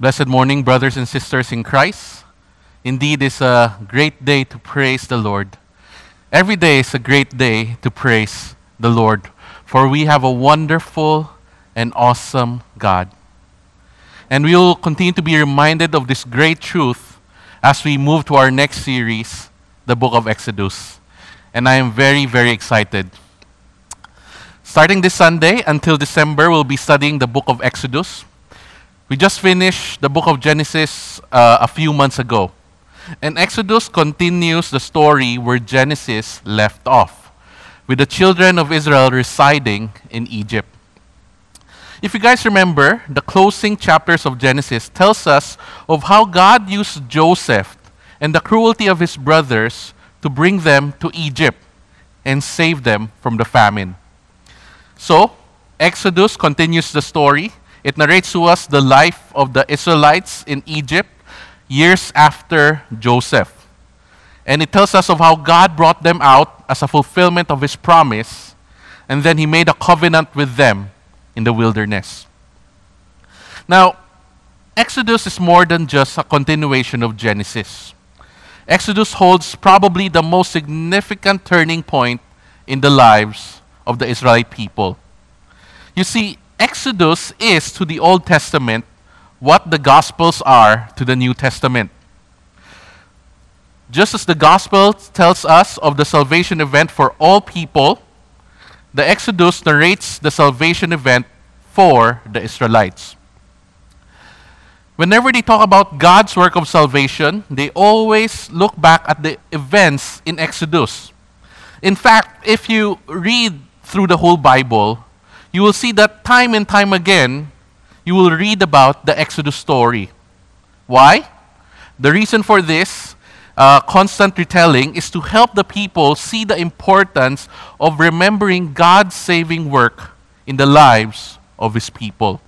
Blessed morning, brothers and sisters in Christ. Indeed, it's a great day to praise the Lord. Every day is a great day to praise the Lord, for we have a wonderful and awesome God. And we will continue to be reminded of this great truth as we move to our next series, the book of Exodus. And I am very, very excited. Starting this Sunday until December, we'll be studying the book of Exodus. We just finished the book of Genesis uh, a few months ago. And Exodus continues the story where Genesis left off, with the children of Israel residing in Egypt. If you guys remember, the closing chapters of Genesis tells us of how God used Joseph and the cruelty of his brothers to bring them to Egypt and save them from the famine. So, Exodus continues the story it narrates to us the life of the Israelites in Egypt years after Joseph. And it tells us of how God brought them out as a fulfillment of his promise, and then he made a covenant with them in the wilderness. Now, Exodus is more than just a continuation of Genesis. Exodus holds probably the most significant turning point in the lives of the Israelite people. You see, Exodus is to the Old Testament what the Gospels are to the New Testament. Just as the Gospel tells us of the salvation event for all people, the Exodus narrates the salvation event for the Israelites. Whenever they talk about God's work of salvation, they always look back at the events in Exodus. In fact, if you read through the whole Bible, you will see that time and time again, you will read about the Exodus story. Why? The reason for this uh, constant retelling is to help the people see the importance of remembering God's saving work in the lives of His people.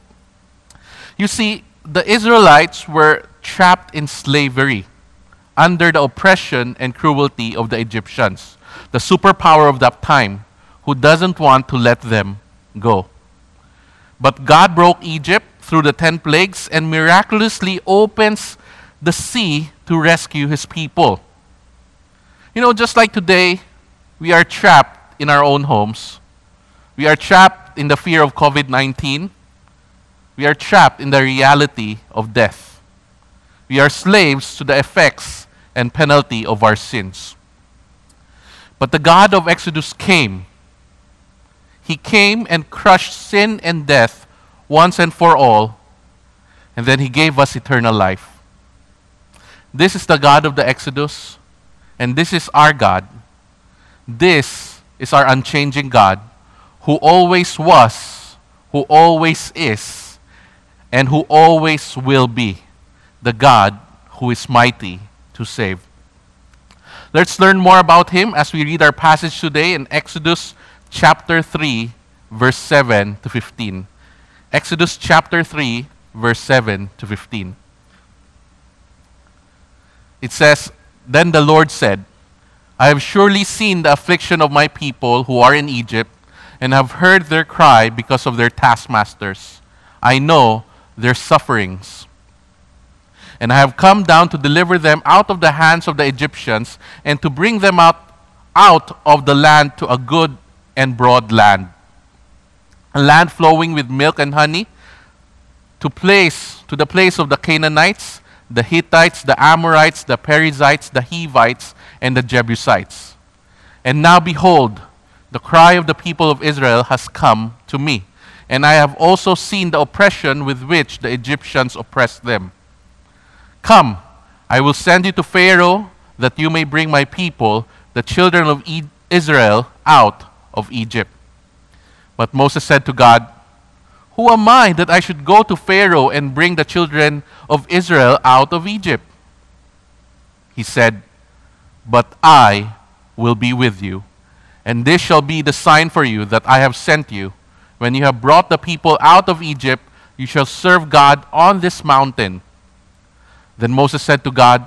You see, the Israelites were trapped in slavery under the oppression and cruelty of the Egyptians, the superpower of that time, who doesn't want to let them go. But God broke Egypt through the ten plagues and miraculously opens the sea to rescue his people. You know, just like today, we are trapped in our own homes. We are trapped in the fear of COVID 19. We are trapped in the reality of death. We are slaves to the effects and penalty of our sins. But the God of Exodus came he came and crushed sin and death once and for all, and then He gave us eternal life. This is the God of the Exodus, and this is our God. This is our unchanging God, who always was, who always is, and who always will be, the God who is mighty to save. Let's learn more about him as we read our passage today in Exodus chapter 3, verse 7 to 15. Exodus chapter 3, verse 7 to 15. It says, Then the Lord said, I have surely seen the affliction of my people who are in Egypt, and have heard their cry because of their taskmasters. I know their sufferings. And I have come down to deliver them out of the hands of the Egyptians, and to bring them out, out of the land to a good and broad land. A land flowing with milk and honey, to place to the place of the Canaanites, the Hittites, the Amorites, the Perizzites, the Hivites, and the Jebusites. And now behold, the cry of the people of Israel has come to me, and I have also seen the oppression with which the Egyptians oppressed them. Come, I will send you to Pharaoh that you may bring my people, the children of Israel, out of Egypt. But Moses said to God, Who am I that I should go to Pharaoh and bring the children of Israel out of Egypt? He said, But I will be with you, and this shall be the sign for you that I have sent you. When you have brought the people out of Egypt, you shall serve God on this mountain. Then Moses said to God,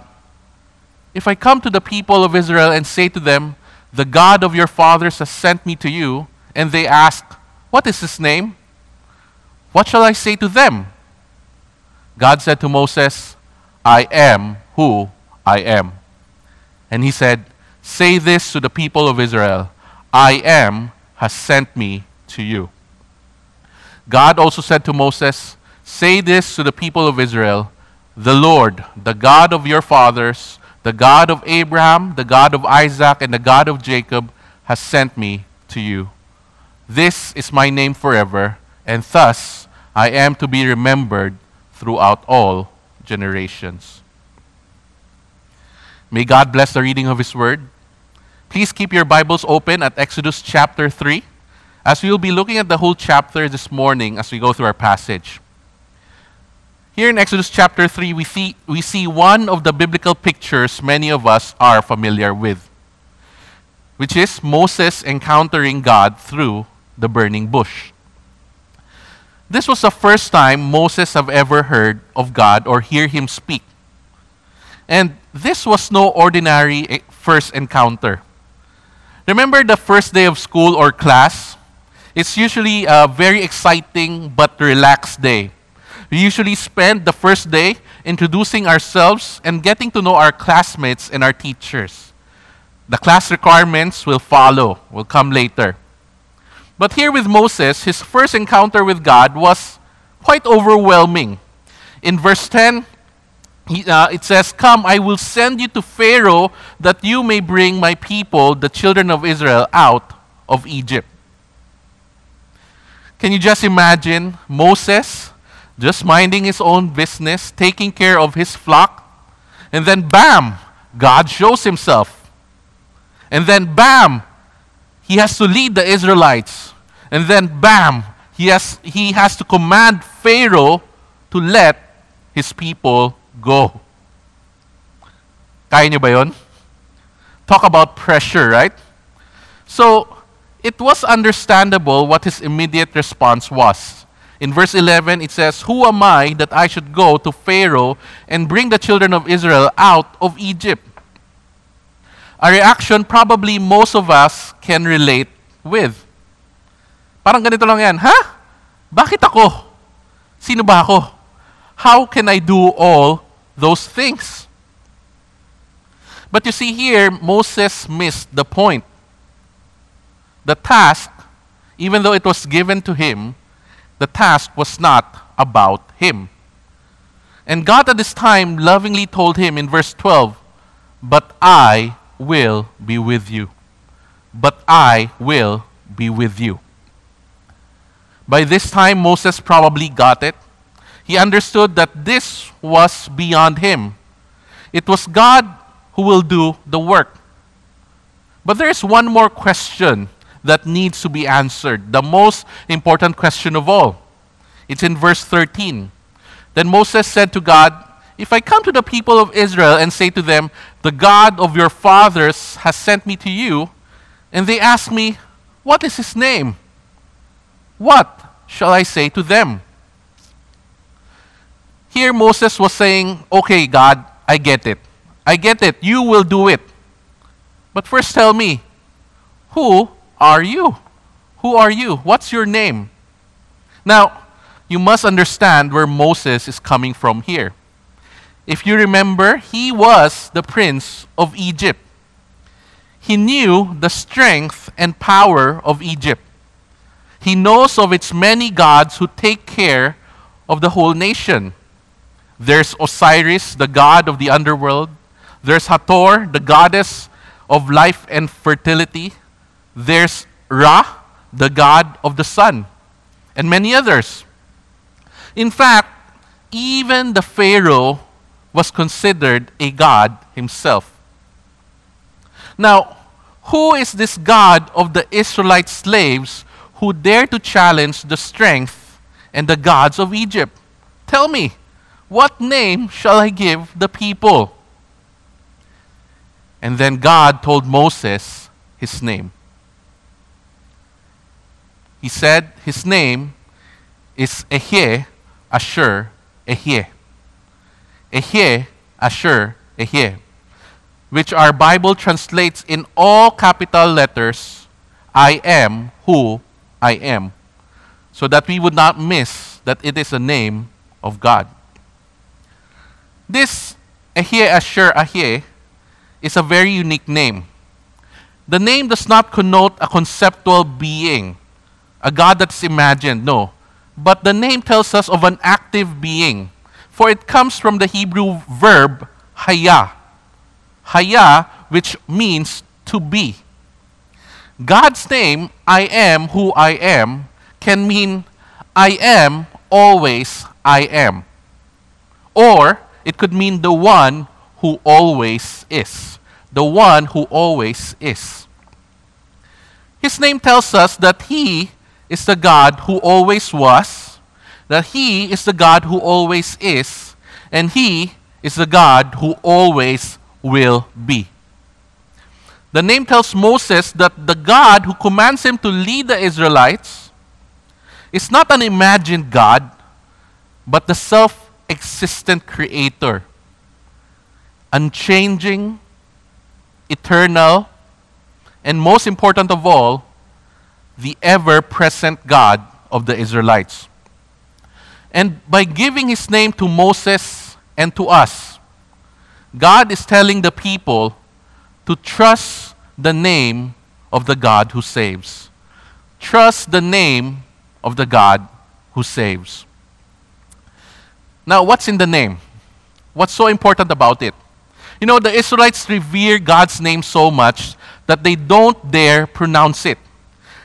If I come to the people of Israel and say to them, the God of your fathers has sent me to you. And they asked, What is his name? What shall I say to them? God said to Moses, I am who I am. And he said, Say this to the people of Israel I am has sent me to you. God also said to Moses, Say this to the people of Israel The Lord, the God of your fathers, the God of Abraham, the God of Isaac, and the God of Jacob, has sent me to you. This is my name forever, and thus I am to be remembered throughout all generations. May God bless the reading of His Word. Please keep your Bibles open at Exodus chapter 3, as we will be looking at the whole chapter this morning as we go through our passage. Here in Exodus chapter 3, we see, we see one of the biblical pictures many of us are familiar with, which is Moses encountering God through the burning bush. This was the first time Moses have ever heard of God or hear him speak. And this was no ordinary eh, first encounter. Remember the first day of school or class? It's usually a very exciting but relaxed day. We usually spend the first day introducing ourselves and getting to know our classmates and our teachers. The class requirements will follow, will come later. But here with Moses, his first encounter with God was quite overwhelming. In verse 10, he, uh, it says, Come, I will send you to Pharaoh that you may bring my people, the children of Israel, out of Egypt. Can you just imagine Moses just minding his own business, taking care of his flock, and then bam, God shows himself. And then bam, he has to lead the Israelites. And then bam, he has, he has to command Pharaoh to let his people go. Kaya niyo ba yun? Talk about pressure, right? So, it was understandable what his immediate response was. In verse 11, it says, Who am I that I should go to Pharaoh and bring the children of Israel out of Egypt? A reaction probably most of us can relate with. Parang ganito lang yan, ha? Bakit ako? Sino ba ako? How can I do all those things? But you see here, Moses missed the point. The task, even though it was given to him, the task was not about him. And God at this time lovingly told him in verse 12, But I will be with you. But I will be with you. By this time, Moses probably got it. He understood that this was beyond him. It was God who will do the work. But there's one more question that needs to be answered, the most important question of all. It's in verse 13. Then Moses said to God, If I come to the people of Israel and say to them, The God of your fathers has sent me to you, and they ask me, What is his name? What shall I say to them? Here, Moses was saying, Okay, God, I get it. I get it. You will do it. But first tell me, who are you? Who are you? What's your name? Now, you must understand where Moses is coming from here. If you remember, he was the prince of Egypt. He knew the strength and power of Egypt. He knows of its many gods who take care of the whole nation. There's Osiris, the god of the underworld. There's Hathor, the goddess of life and fertility. There's Ra, the god of the sun, and many others. In fact, even the Pharaoh was considered a god himself. Now, who is this God of the Israelite slaves who dare to challenge the strength and the gods of Egypt? Tell me, what name shall I give the people? And then God told Moses his name. He said his name is Ehyeh Asher Ehyeh. Ehyeh Asher Ehyeh. Which our Bible translates in all capital letters I am who I am. So that we would not miss that it is a name of God. This Ehyeh Asher Ehyeh is a very unique name. The name does not connote a conceptual being, a God that's imagined, no. But the name tells us of an active being, for it comes from the Hebrew verb haya. Haya, which means to be. God's name, I am who I am, can mean I am always I am. Or it could mean the one who always is. The one who always is. His name tells us that He is the God who always was, that He is the God who always is, and He is the God who always will be. The name tells Moses that the God who commands him to lead the Israelites is not an imagined God, but the self existent creator, unchanging, eternal, and most important of all, the ever present God of the Israelites. And by giving his name to Moses and to us, God is telling the people to trust the name of the God who saves. Trust the name of the God who saves. Now, what's in the name? What's so important about it? You know, the Israelites revere God's name so much that they don't dare pronounce it.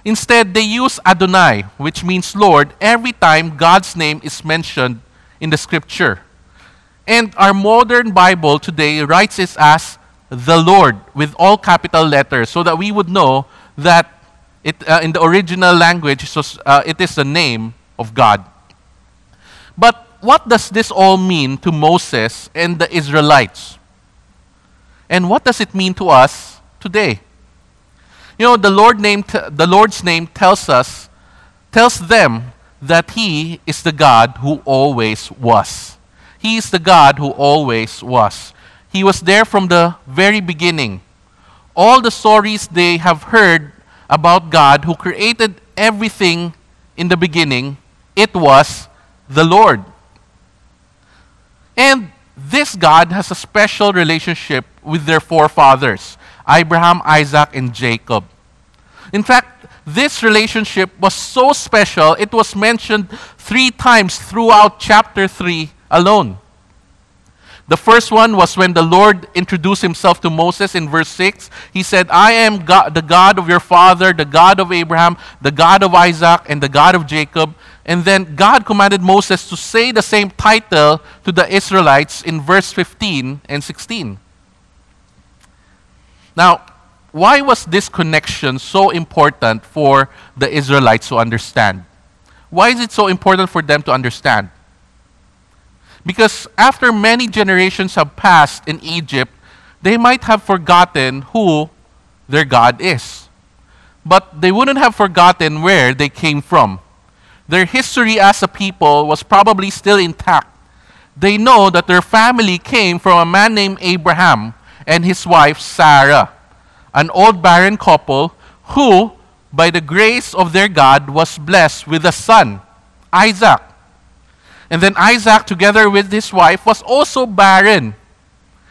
Instead, they use Adonai, which means Lord, every time God's name is mentioned in the scripture. And our modern Bible today writes it as the Lord with all capital letters so that we would know that it, uh, in the original language, so, uh, it is the name of God. But what does this all mean to Moses and the Israelites? And what does it mean to us today? You know, the, Lord name the Lord's name tells us, tells them that He is the God who always was. He is the God who always was. He was there from the very beginning. All the stories they have heard about God who created everything in the beginning, it was the Lord. And this God has a special relationship with their forefathers Abraham, Isaac, and Jacob. In fact, this relationship was so special, it was mentioned three times throughout chapter 3 alone. The first one was when the Lord introduced himself to Moses in verse 6. He said, I am God, the God of your father, the God of Abraham, the God of Isaac, and the God of Jacob. And then God commanded Moses to say the same title to the Israelites in verse 15 and 16. Now, why was this connection so important for the Israelites to understand? Why is it so important for them to understand? Because after many generations have passed in Egypt, they might have forgotten who their God is. But they wouldn't have forgotten where they came from. Their history as a people was probably still intact. They know that their family came from a man named Abraham and his wife Sarah, an old barren couple who, by the grace of their God, was blessed with a son, Isaac. And then Isaac, together with his wife, was also barren.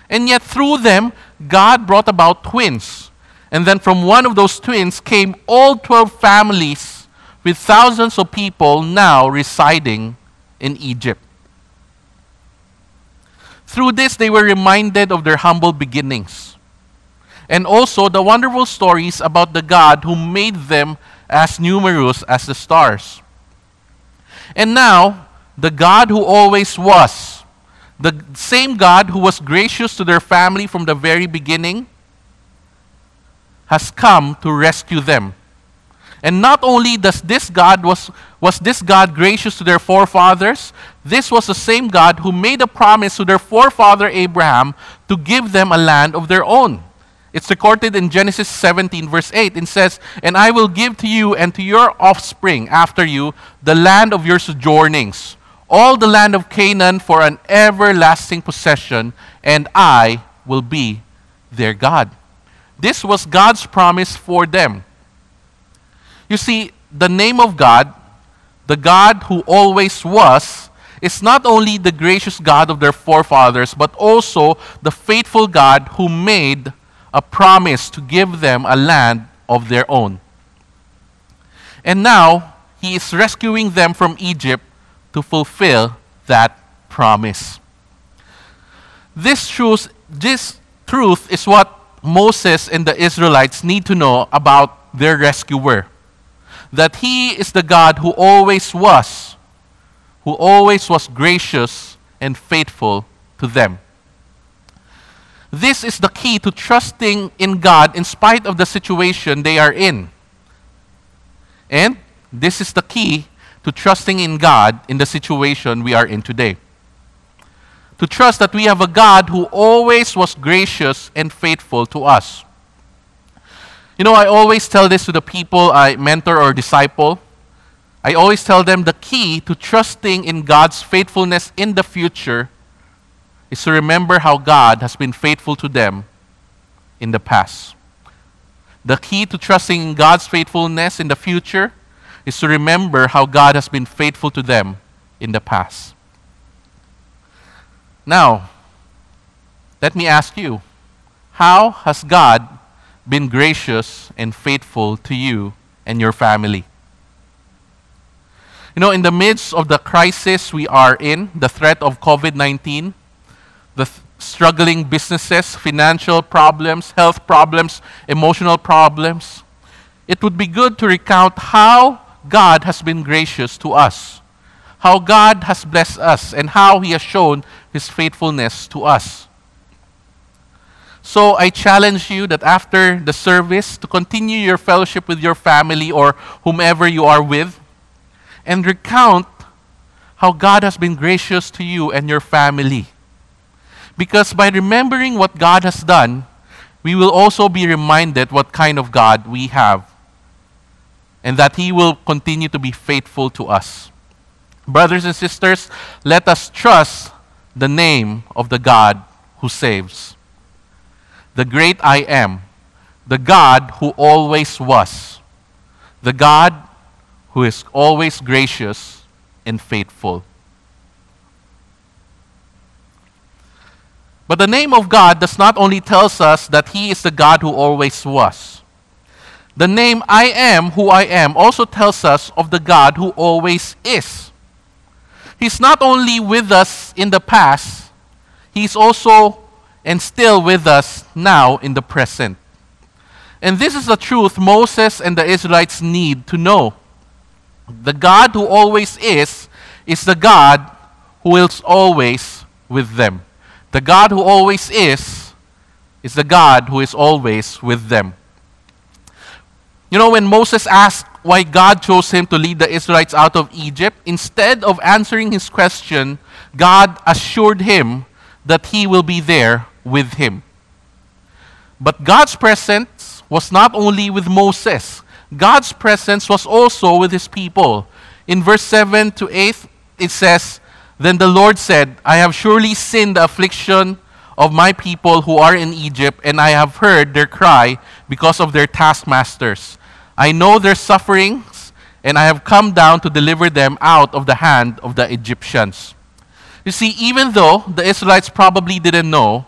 And yet, through them, God brought about twins. And then from one of those twins came all 12 families with thousands of people now residing in Egypt. Through this, they were reminded of their humble beginnings and also the wonderful stories about the God who made them as numerous as the stars. And now, the God who always was, the same God who was gracious to their family from the very beginning, has come to rescue them and not only does this God was, was this God gracious to their forefathers, this was the same God who made a promise to their forefather Abraham to give them a land of their own. It's recorded in Genesis 17, verse 8. It says, And I will give to you and to your offspring after you the land of your sojournings, all the land of Canaan for an everlasting possession, and I will be their God. This was God's promise for them. You see, the name of God, the God who always was, is not only the gracious God of their forefathers, but also the faithful God who made a promise to give them a land of their own. And now, he is rescuing them from Egypt to fulfill that promise. This truth, this truth is what Moses and the Israelites need to know about their rescuer. That he is the God who always was, who always was gracious and faithful to them. This is the key to trusting in God in spite of the situation they are in. And this is the key to trusting in God in the situation we are in today. To trust that we have a God who always was gracious and faithful to us. You know, I always tell this to the people I mentor or disciple. I always tell them the key to trusting in God's faithfulness in the future is to remember how God has been faithful to them in the past. The key to trusting in God's faithfulness in the future is to remember how God has been faithful to them in the past. Now, let me ask you how has God been gracious and faithful to you and your family? You know, in the midst of the crisis we are in, the threat of COVID 19, the th- struggling businesses, financial problems, health problems, emotional problems, it would be good to recount how God has been gracious to us, how God has blessed us, and how He has shown His faithfulness to us. So I challenge you that after the service to continue your fellowship with your family or whomever you are with and recount how God has been gracious to you and your family. Because by remembering what God has done, we will also be reminded what kind of God we have and that He will continue to be faithful to us. Brothers and sisters, let us trust the name of the God who saves. The great I am, the God who always was, the God who is always gracious and faithful. But the name of God does not only tells us that he is the God who always was. The name I am who I am also tells us of the God who always is. He's not only with us in the past, he's also and still with us now in the present. And this is the truth Moses and the Israelites need to know. The God who always is, is the God who is always with them. The God who always is, is the God who is always with them. You know, when Moses asked why God chose him to lead the Israelites out of Egypt, instead of answering his question, God assured him that he will be there with him. But God's presence was not only with Moses, God's presence was also with his people. In verse 7 to 8, it says, Then the Lord said, I have surely seen the affliction of my people who are in Egypt, and I have heard their cry because of their taskmasters. I know their sufferings, and I have come down to deliver them out of the hand of the Egyptians. You see, even though the Israelites probably didn't know,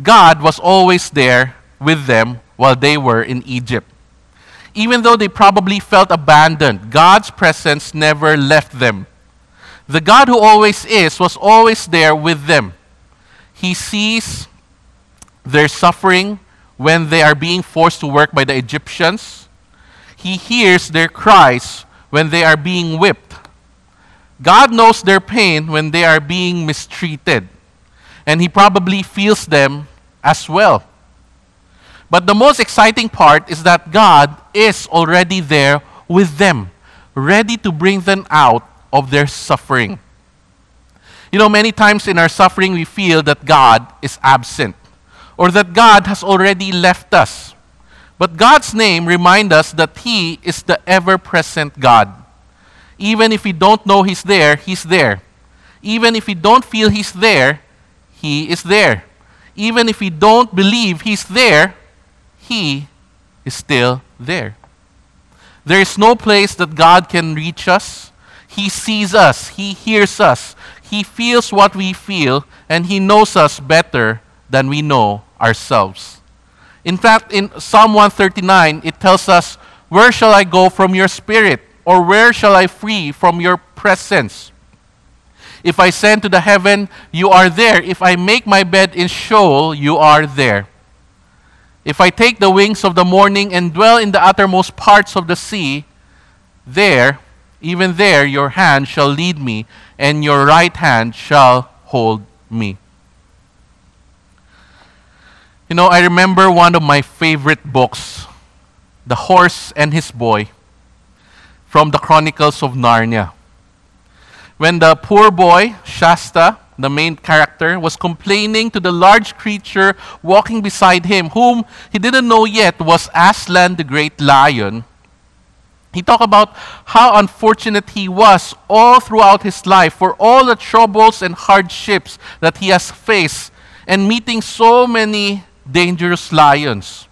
God was always there with them while they were in Egypt. Even though they probably felt abandoned, God's presence never left them. The God who always is was always there with them. He sees their suffering when they are being forced to work by the Egyptians. He hears their cries when they are being whipped. God knows their pain when they are being mistreated. And He probably feels them as well. But the most exciting part is that God is already there with them, ready to bring them out of their suffering. You know, many times in our suffering, we feel that God is absent or that God has already left us. But God's name reminds us that He is the ever present God. Even if we don't know He's there, He's there. Even if we don't feel He's there, He is there. Even if we don't believe He's there, He is still there. There is no place that God can reach us. He sees us, He hears us, He feels what we feel, and He knows us better than we know ourselves. In fact, in Psalm 139, it tells us, Where shall I go from your spirit? Or where shall I flee from your presence? If I send to the heaven, you are there. If I make my bed in Sheol, you are there. If I take the wings of the morning and dwell in the uttermost parts of the sea, there, even there, your hand shall lead me, and your right hand shall hold me. You know, I remember one of my favorite books, The Horse and His Boy, from the Chronicles of Narnia. When the poor boy, Shasta, the main character, was complaining to the large creature walking beside him, whom he didn't know yet was Aslan the great lion, he talked about how unfortunate he was all throughout his life for all the troubles and hardships that he has faced and meeting so many dangerous lions.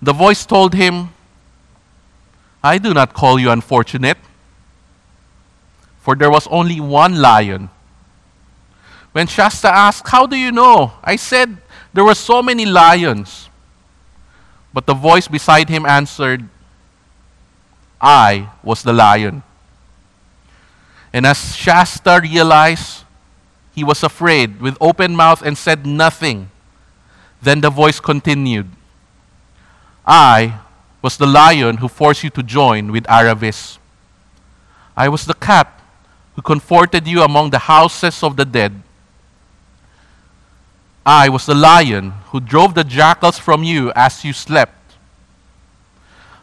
The voice told him, I do not call you unfortunate, for there was only one lion. When Shasta asked, How do you know? I said, There were so many lions. But the voice beside him answered, I was the lion. And as Shasta realized, he was afraid with open mouth and said nothing. Then the voice continued I was the lion who forced you to join with Aravis. I was the cat who comforted you among the houses of the dead. I was the lion who drove the jackals from you as you slept.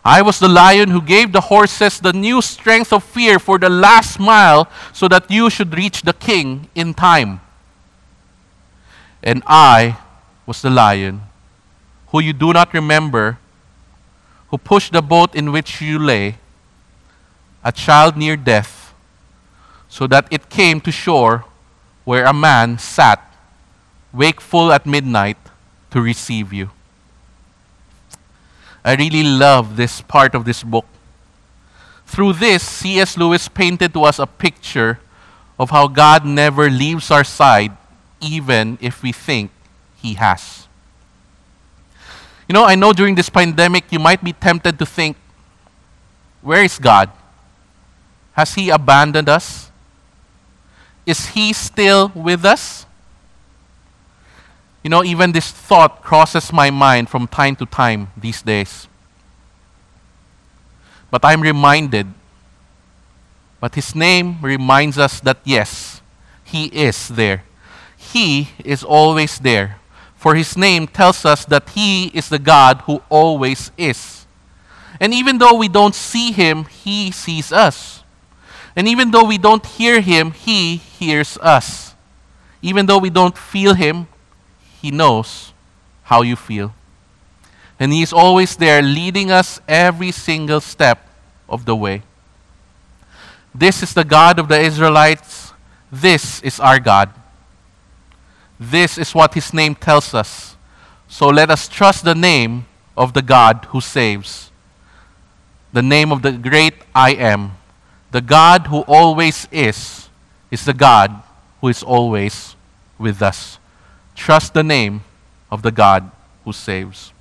I was the lion who gave the horses the new strength of fear for the last mile so that you should reach the king in time. And I was the lion who you do not remember, who pushed the boat in which you lay, a child near death, so that it came to shore where a man sat, wakeful at midnight, to receive you. I really love this part of this book. Through this, C.S. Lewis painted to us a picture of how God never leaves our side, even if we think He has. You know, I know during this pandemic you might be tempted to think, where is God? Has He abandoned us? Is He still with us? You know, even this thought crosses my mind from time to time these days. But I'm reminded, but His name reminds us that yes, He is there. He is always there. For His name tells us that He is the God who always is. And even though we don't see Him, He sees us. And even though we don't hear Him, He hears us. Even though we don't feel Him, he knows how you feel. And He is always there leading us every single step of the way. This is the God of the Israelites. This is our God. This is what His name tells us. So let us trust the name of the God who saves. The name of the great I am. The God who always is, is the God who is always with us. Trust the name of the God who saves.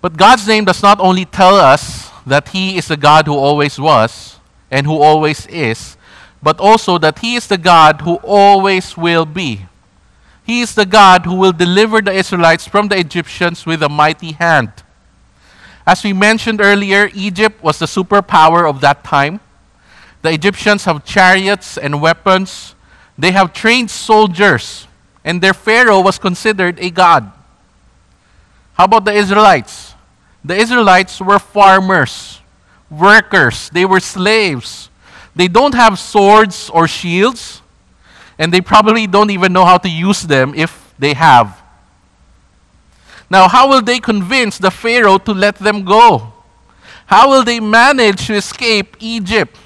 But God's name does not only tell us that He is the God who always was and who always is, but also that He is the God who always will be. He is the God who will deliver the Israelites from the Egyptians with a mighty hand. As we mentioned earlier, Egypt was the superpower of that time. The Egyptians have chariots and weapons they have trained soldiers, and their Pharaoh was considered a god. How about the Israelites? The Israelites were farmers, workers, they were slaves. They don't have swords or shields, and they probably don't even know how to use them if they have. Now, how will they convince the Pharaoh to let them go? How will they manage to escape Egypt?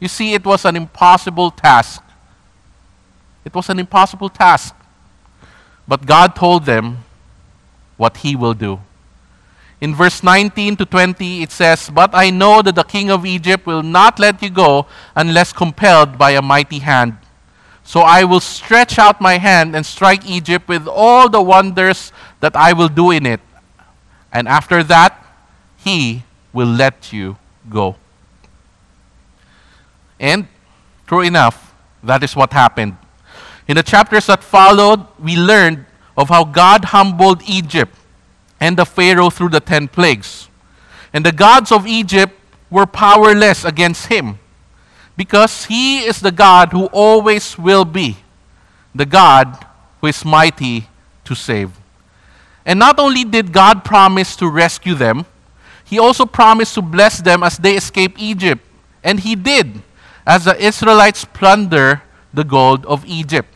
You see, it was an impossible task. It was an impossible task. But God told them what He will do. In verse 19 to 20, it says, But I know that the king of Egypt will not let you go unless compelled by a mighty hand. So I will stretch out my hand and strike Egypt with all the wonders that I will do in it. And after that, he will let you go. And true enough, that is what happened. In the chapters that followed, we learned of how God humbled Egypt and the Pharaoh through the ten plagues. And the gods of Egypt were powerless against him because he is the God who always will be, the God who is mighty to save. And not only did God promise to rescue them, he also promised to bless them as they escape Egypt. And he did, as the Israelites plunder the gold of Egypt.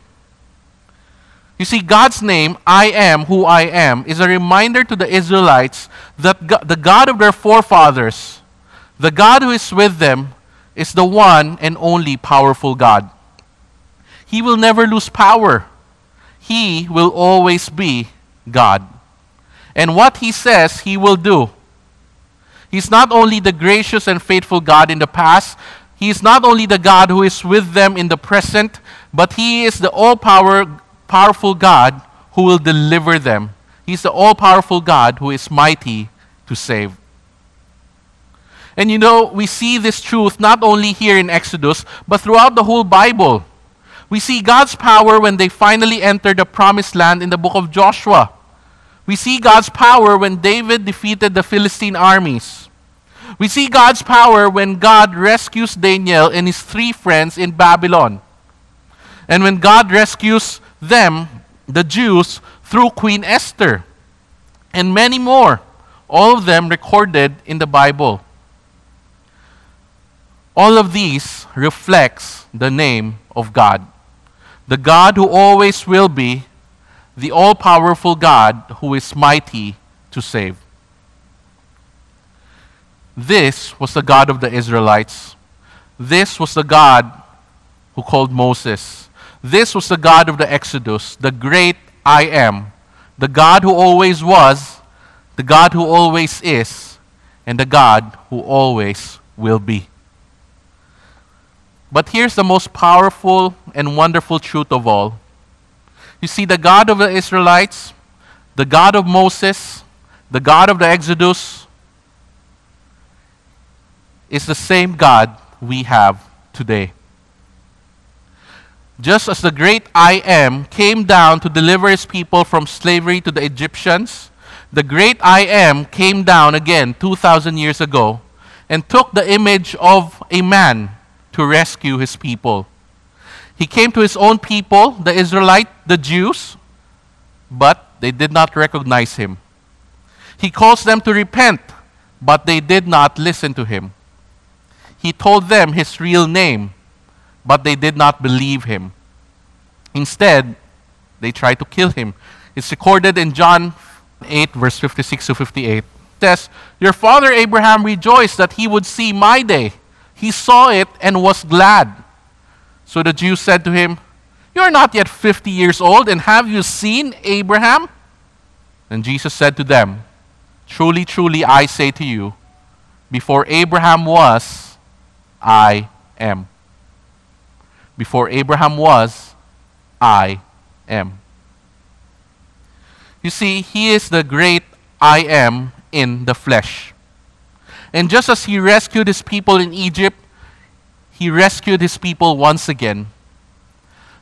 You see, God's name, I am who I am, is a reminder to the Israelites that the God of their forefathers, the God who is with them, is the one and only powerful God. He will never lose power. He will always be God. And what He says, He will do. He's not only the gracious and faithful God in the past, He is not only the God who is with them in the present, but He is the all power, powerful God who will deliver them. He's the all powerful God who is mighty to save. And you know, we see this truth not only here in Exodus, but throughout the whole Bible. We see God's power when they finally enter the promised land in the book of Joshua. We see God's power when David defeated the Philistine armies. We see God's power when God rescues Daniel and his three friends in Babylon. And when God rescues them, the Jews, through Queen Esther. And many more, all of them recorded in the Bible. All of these reflects the name of God. The God who always will be, the all powerful God who is mighty to save. This was the God of the Israelites. This was the God who called Moses. This was the God of the Exodus, the great I am, the God who always was, the God who always is, and the God who always will be. But here's the most powerful and wonderful truth of all. You see, the God of the Israelites, the God of Moses, the God of the Exodus, is the same God we have today. Just as the great I am came down to deliver his people from slavery to the Egyptians, the great I am came down again 2,000 years ago and took the image of a man to rescue his people. He came to his own people, the Israelite, the Jews, but they did not recognize him. He calls them to repent, but they did not listen to him. He told them his real name, but they did not believe him. Instead, they tried to kill him. It's recorded in John 8, verse 56 to 58. It says, Your father Abraham rejoiced that he would see my day he saw it and was glad. So the Jews said to him, You are not yet 50 years old, and have you seen Abraham? And Jesus said to them, Truly, truly, I say to you, before Abraham was, I am. Before Abraham was, I am. You see, he is the great I am in the flesh. And just as he rescued his people in Egypt, he rescued his people once again.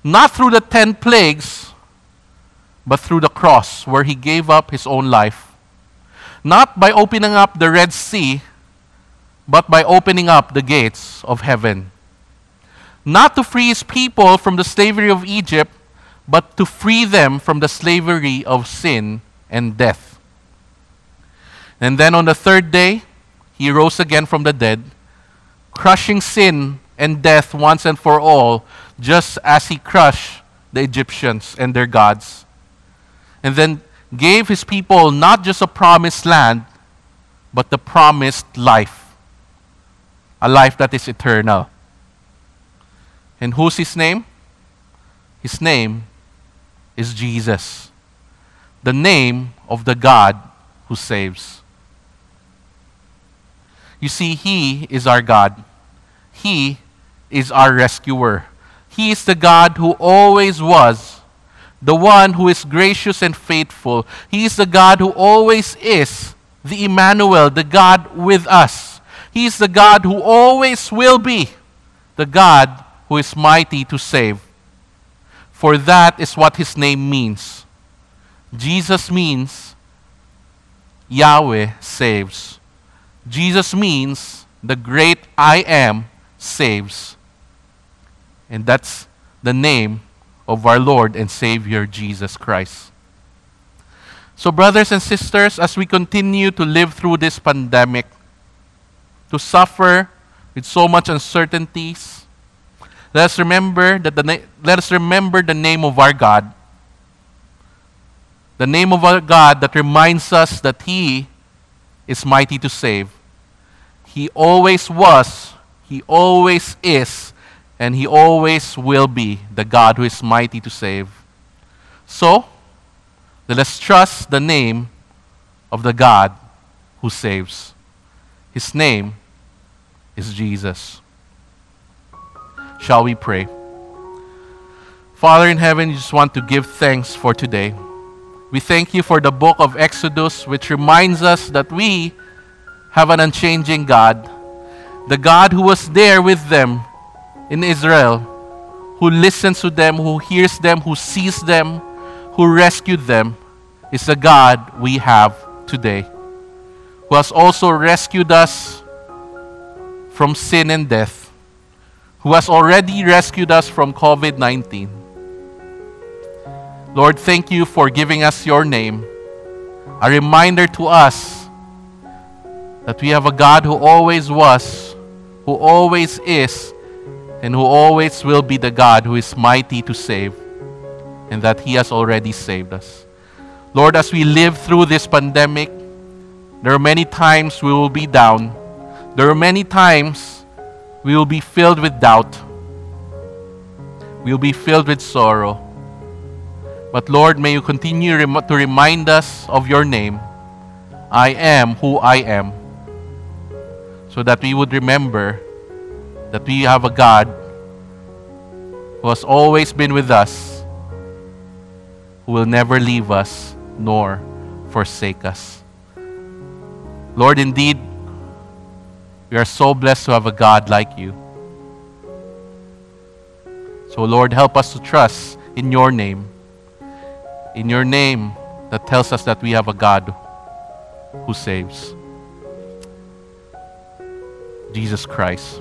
Not through the ten plagues, but through the cross, where he gave up his own life. Not by opening up the Red Sea, but by opening up the gates of heaven. Not to free his people from the slavery of Egypt, but to free them from the slavery of sin and death. And then on the third day, he rose again from the dead, crushing sin and death once and for all, just as he crushed the Egyptians and their gods. And then gave his people not just a promised land, but the promised life. A life that is eternal. And who's his name? His name is Jesus, the name of the God who saves. You see, He is our God. He is our rescuer. He is the God who always was, the one who is gracious and faithful. He is the God who always is, the Emmanuel, the God with us. He is the God who always will be, the God who is mighty to save. For that is what his name means. Jesus means Yahweh saves. Jesus means the great I am saves. And that's the name of our Lord and Savior Jesus Christ. So, brothers and sisters, as we continue to live through this pandemic, to suffer with so much uncertainties, let us remember that the na- let us remember the name of our God. The name of our God that reminds us that He is mighty to save. He always was, He always is, and He always will be the God who is mighty to save. So, let us trust the name of the God who saves. His name is Jesus. Shall we pray? Father in heaven, we just want to give thanks for today. We thank you for the book of Exodus, which reminds us that we have an unchanging God, the God who was there with them in Israel, who listens to them, who hears them, who sees them, who rescued them, is the God we have today, who has also rescued us from sin and death, who has already rescued us from COVID 19. Lord, thank you for giving us your name, a reminder to us that we have a God who always was, who always is, and who always will be the God who is mighty to save, and that He has already saved us. Lord, as we live through this pandemic, there are many times we will be down. There are many times we will be filled with doubt. We will be filled with sorrow. But Lord, may you continue to remind us of your name. I am who I am. So that we would remember that we have a God who has always been with us, who will never leave us nor forsake us. Lord, indeed, we are so blessed to have a God like you. So, Lord, help us to trust in your name. In your name that tells us that we have a God who saves. Jesus Christ.